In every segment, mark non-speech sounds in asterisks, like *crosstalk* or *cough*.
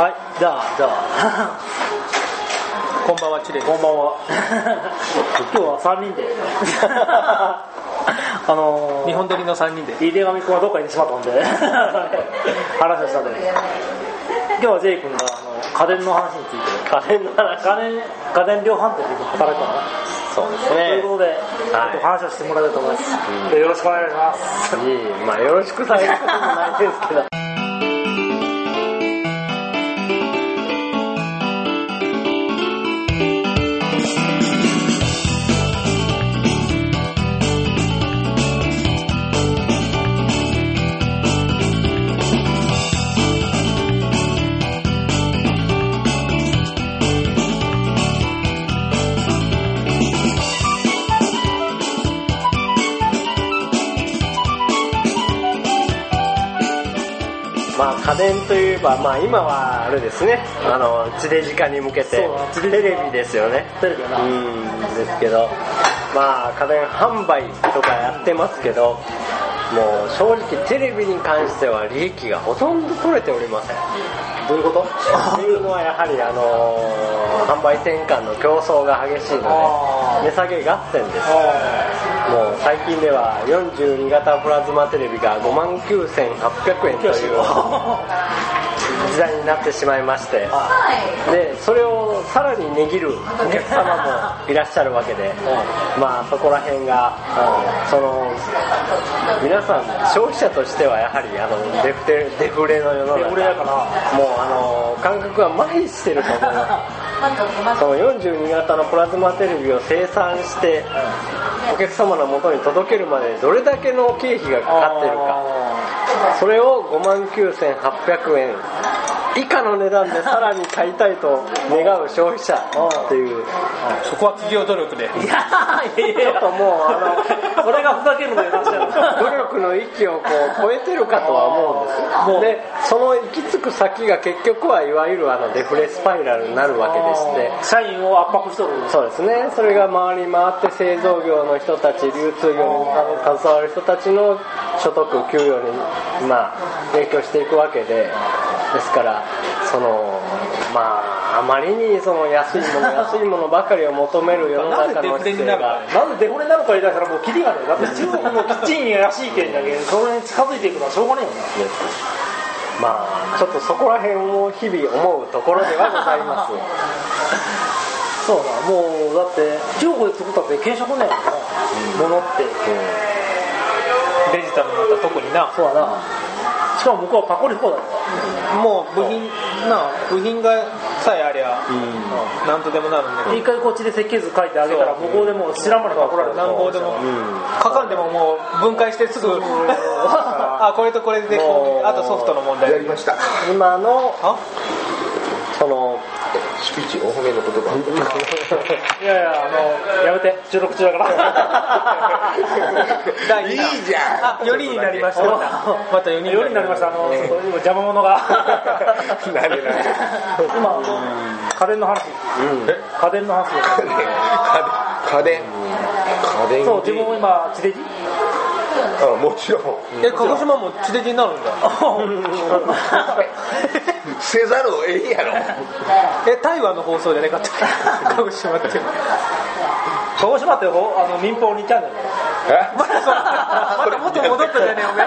はいじゃあじゃあこんばんはチレ。こんばんは。*laughs* 今日は3人で。*laughs* あのー、日本撮りの3人で。井手上君はどっかに行ってしまったんで。*laughs* 話をしたんで今日は J 君があの家電の話について。家電の話。家電家電量販店で働いてたかなそうですというねことで、ちょっと話をしてもらいたいと思います、よろしくお願いします。いいまあよろしくされることもないですけど家電といえばまあ今はあれですね。あの地デジ化に向けてテレビですよね。テレビうんですけどまあ家電販売とかやってますけどもう正直テレビに関しては利益がほとんど取れておりません。どういうこと？っていうのはやはりあの販売転換の競争が激しいのあで値下げ合戦ですもう最近では42型プラズマテレビが5万9800円という時代になってしまいましてでそれをさらに値切るお客様もいらっしゃるわけでまあそこら辺がその皆さん消費者としてはやはりあのデフレデフレの世の中もうあの感覚が麻痺してると思います *laughs* その42型のプラズマテレビを生産してお客様の元に届けるまでどれだけの経費がかかっているか。それを5万9800円以下の値段でさらに買いたいと願う消費者っていう。そこは企業努力で。いやいや。いやちょっともうあのそれがふざけるのよ。努力の域をこう超えてるかとは思うんですよ。でその行き着く先が結局はいわゆるあのデフレスパイラルになるわけでして。社員を圧迫しとる。そうですね。それが回り回って製造業の人たち流通業に携わる人たちの所得給与にまあ影響していくわけでですからそのまああまりにその安いもの安いものばかりを求める世の中の姿勢が。なんでデフレなのか言い出したらもうキリがねえだって中国のキッチン安いけんだけどそれに近づいていくのはしょうがねえよ。な *laughs* まあちょっとそこら辺を日々思うところではございます *laughs* そうだもうだって中国で作ったって軽食ねえもんな、ものって。デジタルになったら特にな。そうだなしかも向こうはパコリ放題だもう部品な部品がさえありゃなんとでもなるんで一回こっちで設計図書いてあげたら向こうでもう知らんまでパコられる。何号でも。書かんでももう分解してすぐ *laughs* あこれとこれでこう。あとソフトの問題。やりました。今のあ？そのスピーチお褒めの言葉 *laughs* いやいやあのやめて。収録中だから。*laughs* いいじゃん。あ4人になりました。*laughs* また4人4人になりました。あの今邪魔者が。*laughs* 今家電の話。家電の話です。家電。家電。そう自分も今地デジ？あもちろん。え鹿児島も地デジになるんだせざるをええやろ。え台湾の放送じゃなかった。*laughs* 鹿児島って。鹿児島ってほあの民放2チャンネル。え？またそ *laughs* また元戻ったじゃねえお前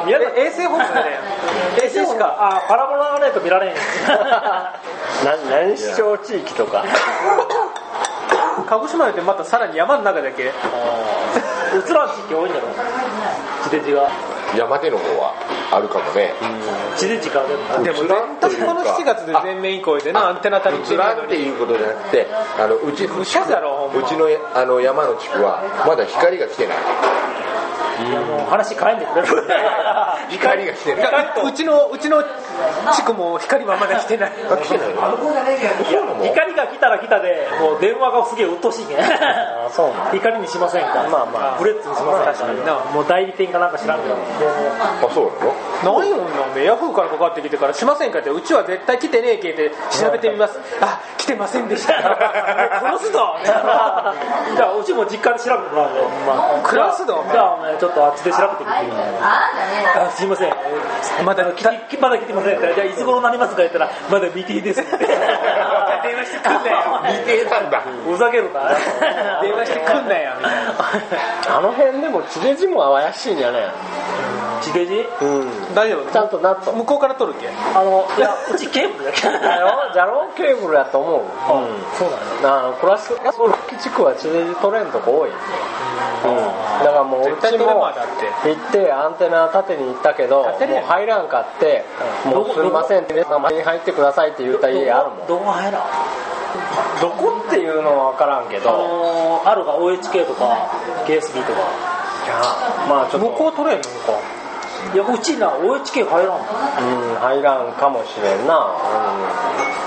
あ宮崎え衛星放送じゃねえ衛星しかあパラボラがないと見られん *laughs* な何視聴地域とか？鹿児島ってまたさらに山の中だけ。映らん地域多いんだろ。地デジが。山手の方は？あるかもね。地デジからでもでも絶対この7月で全面移行でなアンテナ足りて映らんっていうことじゃなくてあのうちうちのあの山の地区はまだ光が来てないもう話変えんでくれ。る *laughs* 光が来てないうちのうちの地区も光はまだ来てない。あ来てない光が来たら来たでもう電話がすげえ鬱陶しいけん。あそうなん光にしませんか？まあまあ。ブレッツにしませんか？確かにな。もう代理店かなんか知らんけど。あそうなの？ないもんな。おめえヤフーからかかってきてからしませんかって。うちは絶対来てねえけって調べてみます。あ来てませんでした。*laughs* 殺すぞ。*laughs* じゃあうちも実家で調べてもらうよクラスだじゃあお前ちょっとあっちで調べてみてみあすいません。まだ来てまだ来てません。じゃあいつ頃なりますか言ったらまだ未定ですって。電話してくんなよ未定なんだ。ふざけるな。電話してくんなよ。みたいなあの辺でも地デジも怪しいんじゃね地デジ？うん。大丈夫？ちゃんとなっと。向こうから取るっけ？あのいやうちケーブルだけ。だよ。じゃろ？ケーブルやと思う。うん。そうなんやあのクラスクラス地区は地デジ取れんとこ多い。うんだからもううちも行ってアンテナ立てに行ったけどもう入らんかってもうすいませんってマに入ってくださいって言った家あるもん。どこが入らん？どこっていうのは分からんけあどあるが OHK とか KSB とか。いやまあちょっと。向こう取れんのか。いやうちな OHK 入らんの？うん入らんかもしれんな、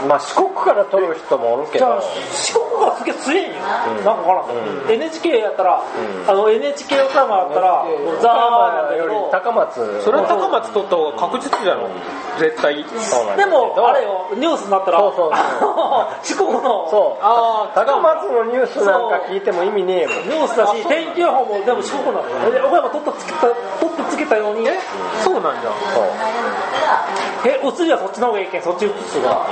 うん、まあ四国から取る人もおるけど。じゃあ四国がすげえ強いんよ、ん。なんかわからん、うん。NHK やったら、ん。あの NHK 岡山やったら、もうザーなんだけよりど高松。それは高松取った方が確実じゃろ？絶対。そうなんだけでもどあれよニュースになったら。そうそう *laughs* 四国の。そう。ああ高松のニュースなんか聞いても意味ねえもん。ニュースだし天気予報も全部四国なのよ。で岡山取ったつけた取ってつけたようにえそうなんじゃそうえ映りはそっちの方がいいけんそっち映すが。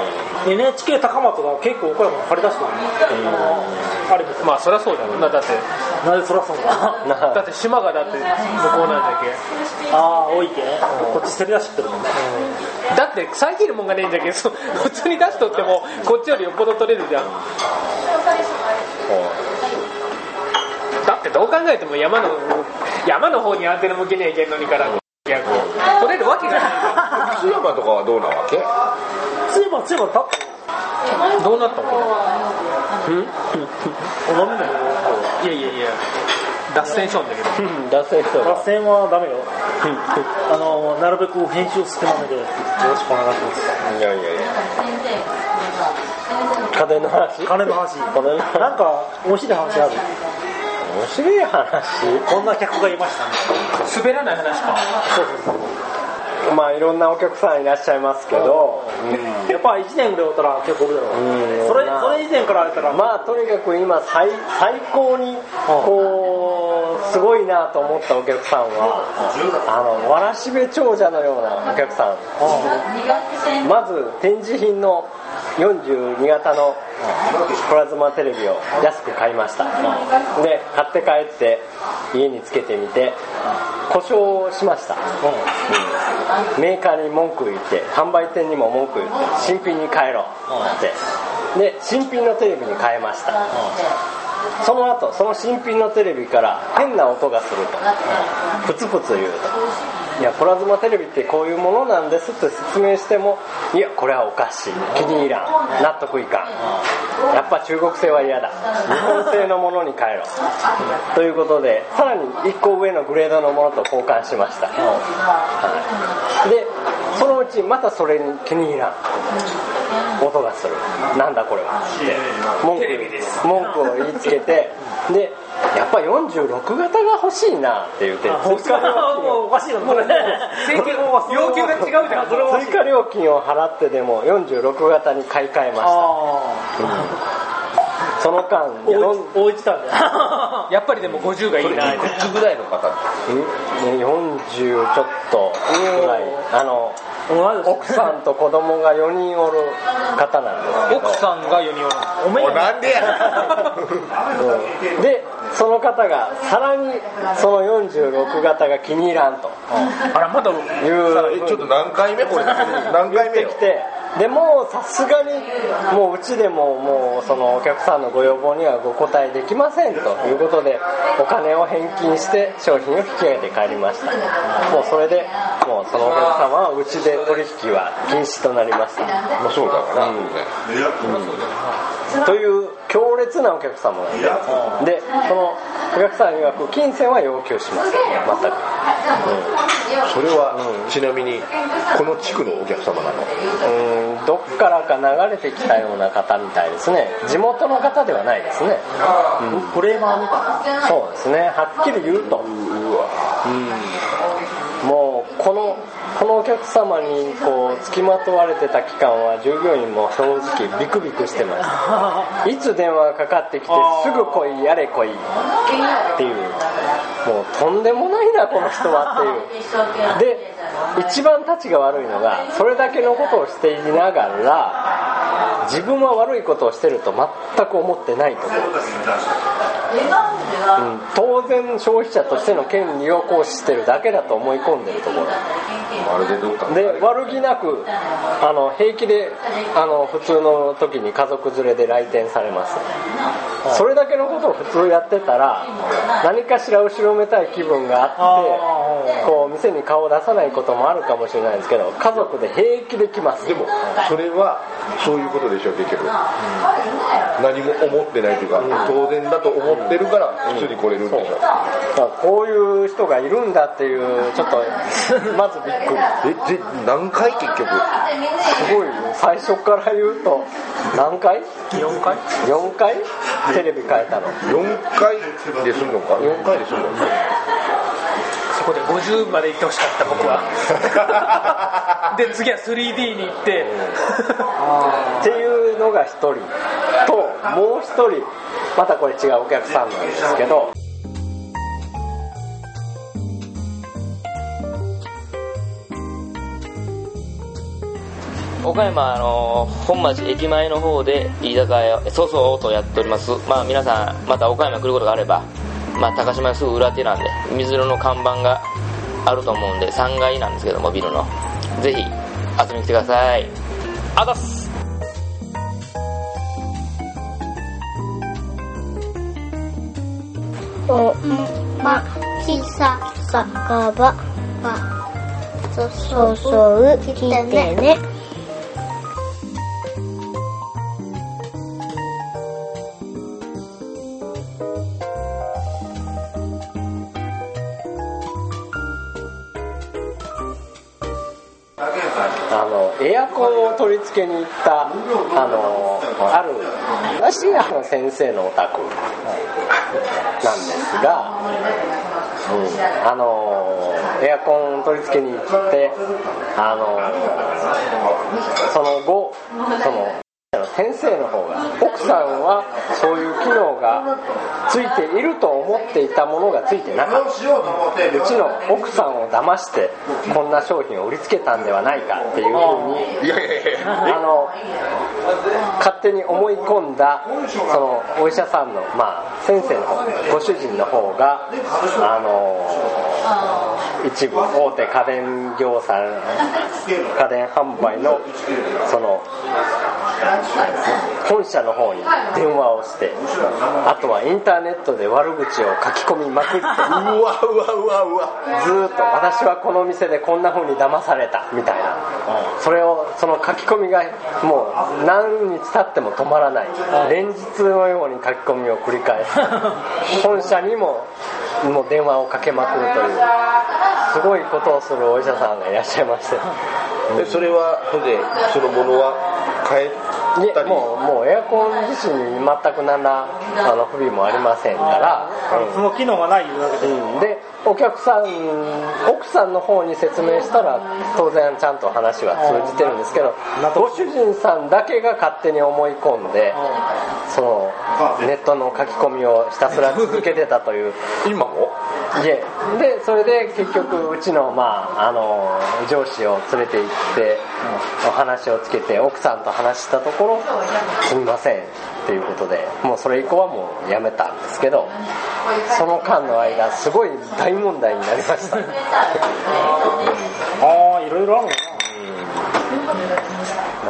NHK 高松が結構岡山に張り出してるあのあれまあそりゃそうだろうな。だってなんでそらそうだ。*laughs* だって島がだって向こうなんだけ。ああ多いけん。こっちせり出してるもんね。だって遮るもんがねえんじゃけ。ん *laughs* そ普通に出しとってもこっちよりよっぽど取れるじゃん。だってどう考えても山の山の方にアンテナ向けねえけんのにから。逆取れるわけがない。津山とかはどうなわけ？ついばついば立ってどうなったの？こお飲みだよれいやいやいや脱線しとん。だけどうん。脱線し脱線はダメよあのなるべく編集してまめでよろしくお願いしますいやいやいや家電の話金の話金の話なん。か面白い話ある面白い話。こんな客がいましたね。滑らない話か。そうそうまあいろんなお客さんいらっしゃいますけど、そうやっぱ1年ぐらいおったら結構おるやろう。ん。それそれ以前からやったら。まあとにかく今最最高にこうすごいなと思ったお客さんはあのわらしべ長者のようなお客さん。まず展示品の42型のプラズマテレビを安く買いました。で買って帰って家につけてみて故障しました、メーカーに文句言って販売店にも文句言って新品に変えろ。って。で新品のテレビに変えました。その後その新品のテレビから変な音がすると。プツプツ言うといやプラズマテレビってこういうものなんですって説明してもいやこれはおかしい。気に入らん。納得いかん。やっぱ中国製は嫌だ。日本製のものに変えろ。ということでさらに1個上のグレードのものと交換しました、はい、でそのうちまたそれに気に入らん。音がする。なんだこれは。って。文句文句を言いつけてでやっぱ46型が欲しいなって言って追加料もうおかしいよ。*laughs* これ請求要求が違うじゃん追加料金を払ってでも46型に買い替えました。あその間たんだよ。*laughs* やっぱりでも50がいいな。いくつぐらいの方。うん40ちょっとぐらい。あの奥さんと子供が4人おる方なんですけど。奥さんが4人おる。おめえおなんでや *laughs* うん。でその方がさらにその46型が気に入らんと。あらまだいう。えちょっと何回目これ？何回目よ？言ってきて。でもうさすがにもううちでももうそのお客さんのご要望にはご答えできませんということでお金を返金して商品を引き上げて帰りました。もうそれでもうそのお客様はうちで取引は禁止となりました。まあそうだわな、うん。という強烈なお客様なんで。でそのお客さん曰く金銭は要求しません全く、それは、ちなみにこの地区のお客様なの？うん、うんどっからか流れてきたような方みたいですね。地元の方ではないですね。クレーマーみた。いなそうですね。はっきり言うと。うわもうこのこのお客様にこう付きまとわれてた期間は従業員も正直ビクビクしてましたいつ電話がかかってきてすぐ来いやれ来いっていう。もうとんでもないなこの人はっていう。で一番たちが悪いのがそれだけのことをしていながら自分は悪いことをしてると全く思ってないとこ。ろです、うん、当然消費者としての権利を行使してるだけだと思い込んでるところ。まるでどっかで悪気なくあの平気であの普通の時に家族連れで来店されます。それだけのことを普通やってたら何かしら後ろめたい気分があってこう店に顔を出さないこともあるかもしれないですけど家族で平気で来ます。でもそれはそういうことでしょ結局、何も思ってないというか、当然だと思ってるから普通に来れるんでしょ、だからこういう人がいるんだっていうちょっと *laughs* まずびっくり。えで何回結局？すごい最初から言うと何回 ?4 回 ?4 回？テレビ変えたの。4回で済むのか？4回で済むの。かそこで50まで行ってほしかった僕は。*laughs* で次は 3D に行って。っていうのが1人。ともう1人。またこれ違うお客さんなんですけど。岡山あの本町駅前の方で居酒屋そうそうとやっております。まあ皆さんまた岡山来ることがあればまあ高島屋すぐ裏手なんで水色の看板があると思うんで3階なんですけどもビルの。ぜひ遊びに来てください。あざっす。おまきさ酒場はそそうそう聞いてねコンを取り付けに行ったあのあるロシアの先生のお宅なんですが、うん、あのエアコン取り付けに行ってあのその後その先生の方が奥さんはそういう機能がついていると思っていたものがついてなかった。うちの奥さんを騙してこんな商品を売りつけたんではないかっていうふうにあの勝手に思い込んだそのお医者さんの、まあ、先生の方ご主人の方があの一部大手家電業者家電販売のその本社の方に電話をしてあとはインターネットで悪口を書き込みまくってうわうわうわうわ。ずーっと私はこの店でこんな風に騙されたみたいな。それをその書き込みがもう何日経っても止まらない。連日のように書き込みを繰り返す。*laughs* 本社にももう電話をかけまくるというすごいことをするお医者さんがいらっしゃいまして。*laughs* でそれはほんでそのものは変えいたり？えもうもうエアコン自身に全く何らあの不備もありませんから、その機能がないわけでうん、でお客さん奥さんの方に説明したら当然ちゃんと話は通じてるんですけどご主人さんだけが勝手に思い込んでそのネットの書き込みをひたすら続けてたという。今も？いえ。でそれで結局うちの,、まあ、あの上司を連れて行ってお話をつけて奥さんと話したところ「すみません」っていうことでもうそれ以降はもうやめたんですけどその間の間すごい大問題になりました。*laughs* ああいろいろあるな。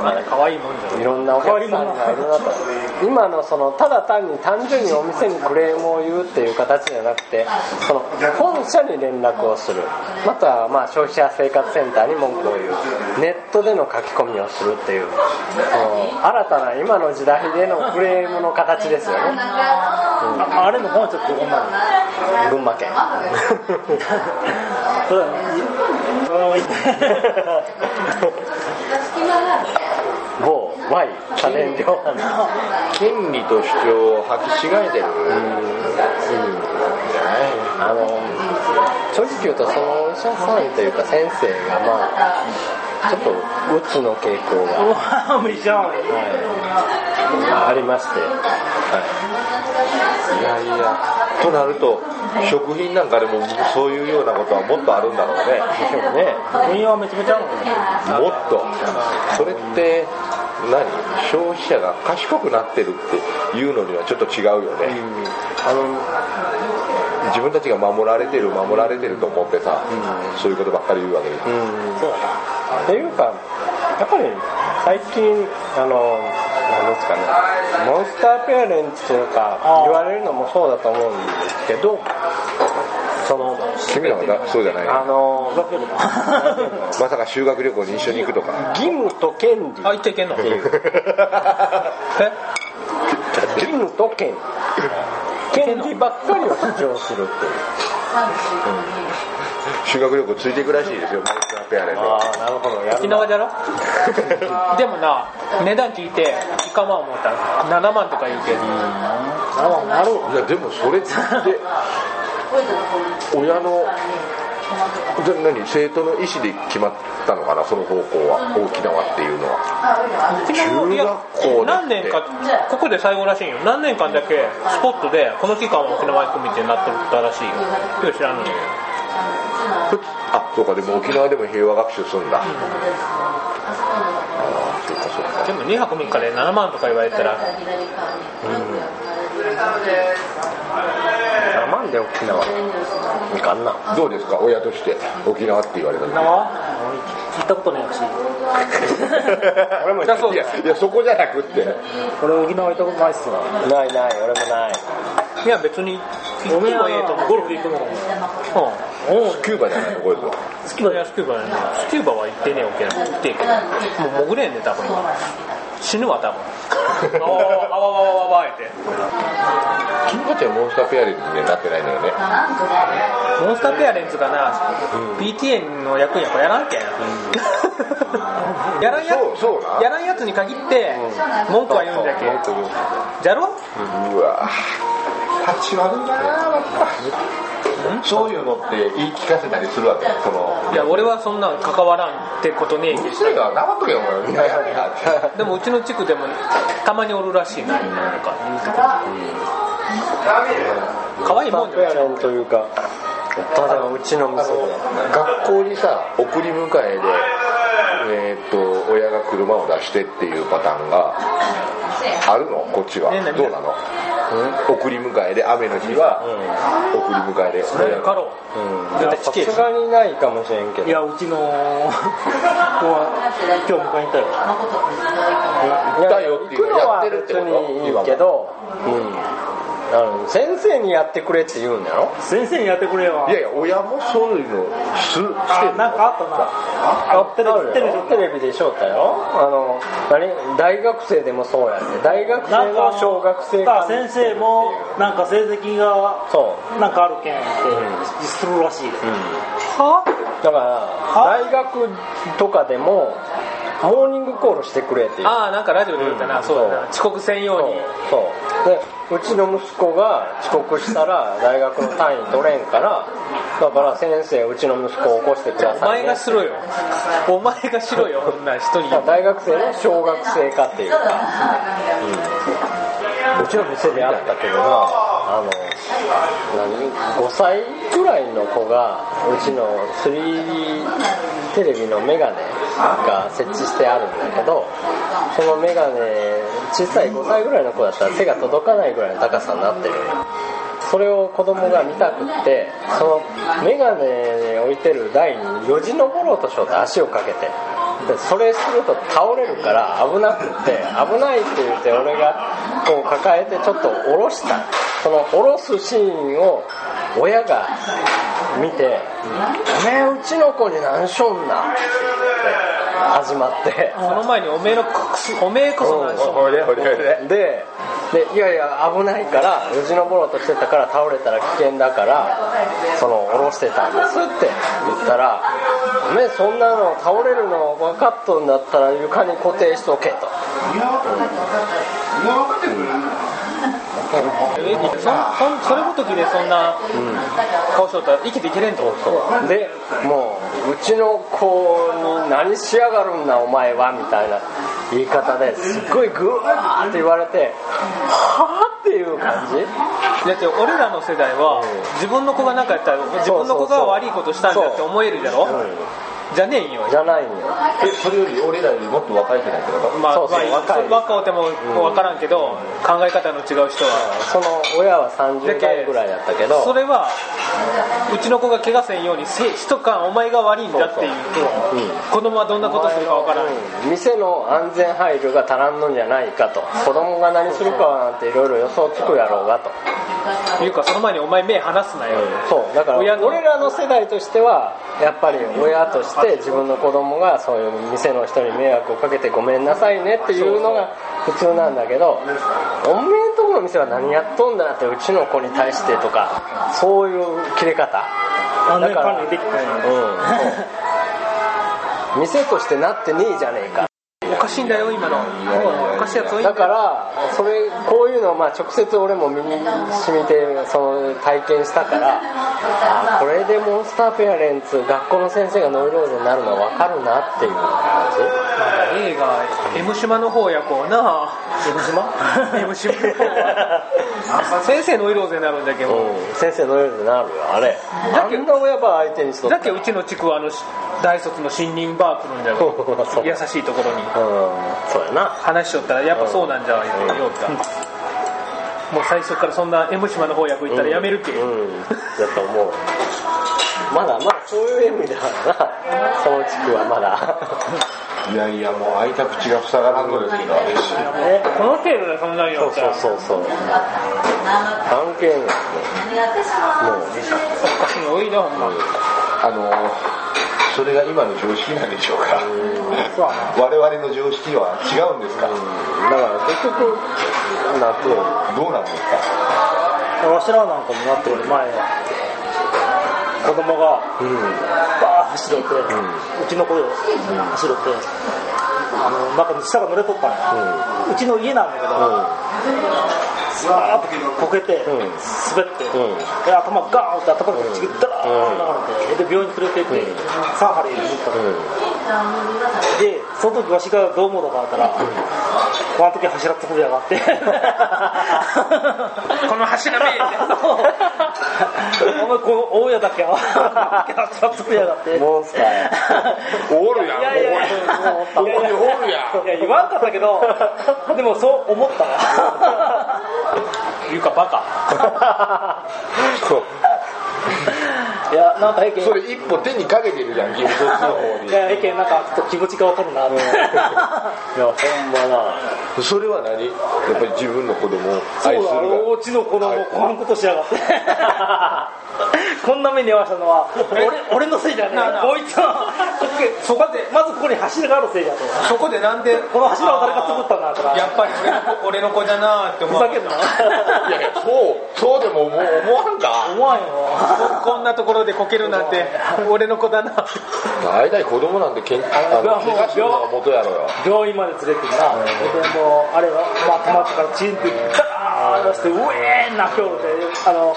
かな可愛いもんじゃいろんなお客さんがいるなと今のそのただ単に単純にお店にクレームを言うっていう形じゃなくてその本社に連絡をする。またはまあ消費者生活センターに文句を言う。ネットでの書き込みをするっていう。その新たな今の時代でのクレームの形ですよね。ああれの本ちょっとどこにな群馬県。*laughs* それはそれはいい某 Y 家電量販店権利と主張を履き違えてる。あの正直言うとそのお医者さんというか先生がまあちょっとうつの傾向が、はい、ありまして、はい、いやいやとなると食品なんかでもそういうようなことはもっとあるんだろうね。でしょうね。運用はめちゃめちゃあるもっと。それって何？消費者が賢くなってるっていうのにはちょっと違うよね、あの自分たちが守られてる守られてると思ってさ、そういうことばっかり言うわけでうん。っていうかやっぱり最近あのなんですかね。モンスターペアレンツとか言われるのもそうだと思うんですけどその君らはだそうじゃない。あの *laughs* まさか修学旅行に一緒に行くとか。義務と権利あ言っちゃいけんの？っていう義務と権利権利ばっかりを主張するっていう。修学旅行ついていくらしいですよモンスターペアレントああなるほど。や沖縄じゃろ？*laughs* でもな値段聞いていか思ったら7万とか言うけど。なるいやでもそれって親のじゃあ何生徒の意思で決まったのかなその方向は沖縄っていうのは。中学校で何年かここで最後らしいよ。何年間だけスポットでこの期間は沖縄行くみたいになってたらしいよ。今日知らんのに。ふあそうかでも沖縄でも平和学習するんだ、うかそうかでも2泊3日で7万とか言われたら。7万で沖縄。いかんな。どうですか？親として。沖縄って言われた時。沖縄？聞いたことないし。*laughs* 俺もだそういやいやそこじゃなくって。俺沖縄行ったことないっすわ。ないない俺もない。いや別に行ってもええと思う。ゴルフで行くのかもうんスキューバじゃないのこれとスキューバやスキューバやねスキューバは行ってねえ沖縄行ってえけどもう潜れんね多分死ぬわ多分。*laughs* あわわわわわわわって君たちはモンスターペアレントにはなってないのよねモンスターペアレンツがな、PTA の役員やからやらんけん、やらんやそうそうなやらんやつに限って文句は言うんじゃけじゃろうわ立ち悪いなやっぱそういうのって言い聞かせたりするわけ？そのいや俺はそんなん関わらんってことねえけうるせえな黙っとけよお前い。やいやいやどでもうちの地区でもたまにおるらしいななんか言うてた可愛いもんじゃペアレンというかただうちのあ店で。の学校にさ送り迎えでえーっと親が車を出してっていうパターンがあるの？こっちは。どうなの？送り迎えで雨の日は送り迎えで。親がかろ。うん。だって地形さすがにないかもしれんけど。いやうちの *laughs* 子は今日迎えに行ったよ。いやだよっていうのやってるってこと？行くのは別にいいけど、うん、あの先生にやってくれって言うんだろ？先生にやってくれよ。いやいや親もそういうのすしてなんかあったな。あテレビテレビテレビでしょったよ。あの何？大学生でもそうやって大学生の小学生か先生もなんか成績がそう。なんかあるけんってするらしいでだから大学とかでもモーニングコールしてくれっていう。ああなんかラジオで言ったな、うん。そうだな。遅刻専用に。そう。そう。でうちの息子が遅刻したら大学の単位取れんからだから先生うちの息子を起こしてくだおさい、ね、前がしろよ。お前がしろよこんな人に。まあ大学生の小学生かっていう。か、うん、うちの店であったけどなあの何？5歳ぐらいの子がうちの 3D テレビのメガネが設置してあるんだけどそのメガネ小さい5歳ぐらいの子だったら手が届かないぐらいの高さになってる。それを子供が見たくってそのメガネ置いてる台によじ登ろうとしようと足をかけてでそれすると倒れるから危なくって危ないって言って俺がこう抱えてちょっと下ろした。その下ろすシーンを親が見て「おめえうちの子に何しょんな」始まって。その前におめえのくすおめえこそなんしょででほいやいや危ないからよじ登ろうとしてたから倒れたら危険だからその下ろしてたんですって言ったら「おめえそんなの倒れるの分かっとんだったら床に固定しとけ」と。えそそそれごときでそんな顔しとったら生きていけれんと？でもううちの子に何しやがるんなお前はみたいな言い方ですっごいグワーって言われてはあっていう感じ？だって俺らの世代は自分の子が何かやったら自分の子が悪いことしたんだって思えるじゃろ？じゃねえんよじゃないんよ。えそれより俺らよりもっと若い人なんだけどまあそうそうまあ若い。若うても分からんけど考え方の違う人は。その親は30代ぐらいだったけど。それはうちの子が怪我せんようにせしとかんお前が悪いんだっていう子供はどんなことするか分からん。うん。店の安全配慮が足らんのんじゃないかと。子供が何するかなんていろいろ予想つくやろうがと。いうかその前にお前目離すなよそうだから俺らの世代としてはやっぱり親として自分の子供がそういう店の人に迷惑をかけてごめんなさいねっていうのが普通なんだけどおめえんとこの店は何やっとんだってうちの子に対してとかそういう切れ方。安全だから管理できてないうん。そう。店としてなってねえじゃねえか。おかしいんだよ今の。おかしいやつ多いんだからそれこういうのをまあ直接俺も身に染みてその体験したからあこれでモンスターペアレンツ学校の先生がノイローゼになるのは分かるなっていう感映画「M 島の方やこうな。M 島 ?M 島先生ノイローゼになるんだけじ、ど。うん、先生ノイローゼになるよあれ。あんな親ば相手にしとだっけうちの地区はあの大卒の新任バー来るんだよ優しいところに。うんそうやな。話しとったらやっぱそうなんじゃ言うてよったもう最初からそんな M 島の方役行ったらやめるけ、う。ん。だと思うまだまだそういう意味ではなその地区はまだ。いやいやもう開いた口が塞がらんのですけどこの程度でそんなにそうそうそうそう。関係ない。もうおかしいの多いなほんま、あのそれが今の常識なんでしょうか。我々の常識は違うんですか。だから結局泣くよどうなんですか。わしらなんかもなって俺前子供がうん。バーッ走ろって、うちの子よ、走ろってあの中に下が濡れとったんや、うちの家なんだけど、バーッとこけて、うん。滑って、うん。で頭ガーンって頭がちぎったらー流れて、で病院に連れて行って、うん。3針打ったの、うん。でその時わしがどう思うのかあったら、この時柱つぶやがって。*laughs* この柱見えて *laughs* この大家だけ。は柱つぶやがって。モンスターや。おるやんいやいやおるやんいや言わんかったけどでもそう思ったわいうかバカそういやなんかそれ一歩手にかけてるじゃん君そっちの方にいやえけんなんかちょっと気持ちがわかるなっていやほんまなそれは何やっぱり自分の子供をそうだ愛するがおうちの子供をこんなことしやがってこんな目に遭わしたのは *laughs* 俺俺のせいじゃねえこいつは *laughs* そこでまずここに柱があるせいだと。そこでなんでこの柱を誰が作ったんだから。やっぱり俺の子俺の子だなって思う。ふざけんな。いやいやそうそうでも思う思わんか？思わんよ。こんなところでこけるなんて俺の子だな。大体子供なんてけんあの怪我するのが元やろよ。病院まで連れてな、でもうあれは、まあ、止まってからチンってガーッ出してうえー泣きょうてあの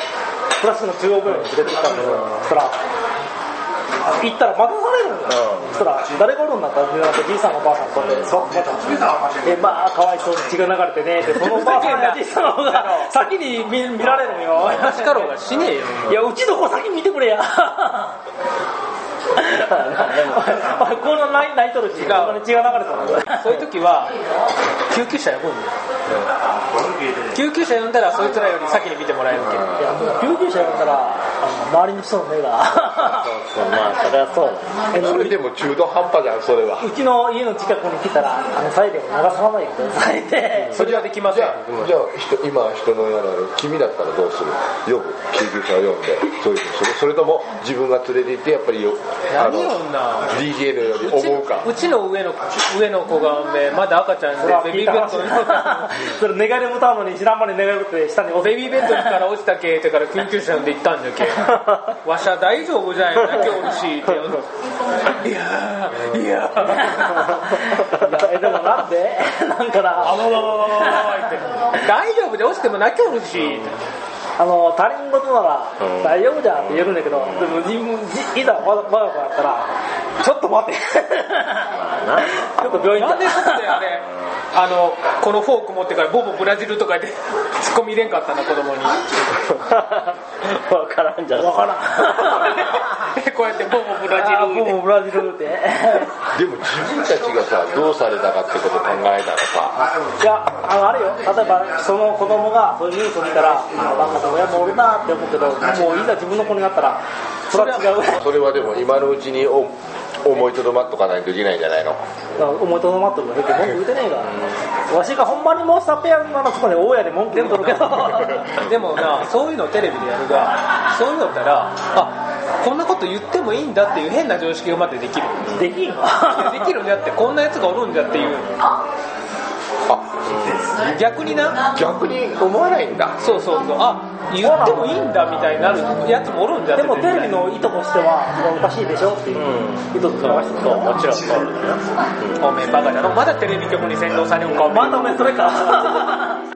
プラスの中央病院に連れて行ったんだけど、そしたら行ったら待たされるんだよ、そしたら誰がおるんだったらじいさんおばあさんとでそうまたえまあかわいそうに血が流れてねで *laughs* そのおばあさんやじいさんの方が *laughs* 先に見見られるんよ。確かろうがしねえよ。いやうちの子先見てくれや。*laughs* こんな泣い泣いとるしこんなに血が流れたの。そういう時は救急車呼ぶんだよ救急車呼んだらそいつらより先に見てもらえるけどいやもう救急車呼んだらあの周りの人の目が。そうまあそれはそうだ。それでも中途半端じゃんそれは。うちの家の近くに来たらあのサイレンを流さないでくださいってそれはできませんじゃあじゃあ人今人のやられる君だったらどうする？呼ぶ救急車を呼んでそういうそれそれとも自分が連れて行ってやっぱりよあ何のよんな DJ のより思うかうちの上の上の子がねまだ赤ちゃんでベビーベッドにそれ寝返りもたのに知らん間に寝返って下に押ベビーベッドから落ちたけってから救急車呼んで行ったんじゃけ。*laughs* わしゃ大丈夫じゃん。泣きおるしって。いやーいやえでもなんで？*laughs* なんかな。あわわわわわわって大丈夫で落ちても泣きおるしあの他人事ならうん。大丈夫じゃんって言えるんだけど、でも自分いざ我が我が子だったらちょっと待ってちょっと病院なんでそこであれ。あのこのフォーク持ってからボボブラジルとか言ってツッコミ入れんかったな子供に。*laughs* 分からんじゃん。わからん。*laughs* こうやってボボブラジルでもうブラジルって。*laughs* でも自分たちがさどうされたかってこと考えたらさ。いやあのあれよ。例えばその子供がそういうニュースを見たらんか親もおるなって思うけどもういざ自分の子になったらそれは違う。それはでも今のうちにお思いとどまっとかないといけないんじゃないの？思いとどまっとるのへって文句言うてねえが。わしがほんまにもうスタペアンのそこで大家で文句言うとるけど。*laughs* でもなそういうのテレビでやるがそういうのったらあこんなこと言ってもいいんだっていう変な常識がまでできる。できんわいやできるんだってこんなやつがおるんだっていう。逆にな？逆に思わないんだ。そうそうそう。あ言ってもいいんだみたいになるやつもおるんだってでもテレビの意図としてはおかしいでしょっていう意図としてはそうもちろん。そうおめえバカだろ。まだテレビ局に洗脳されるかまたお前それか *laughs*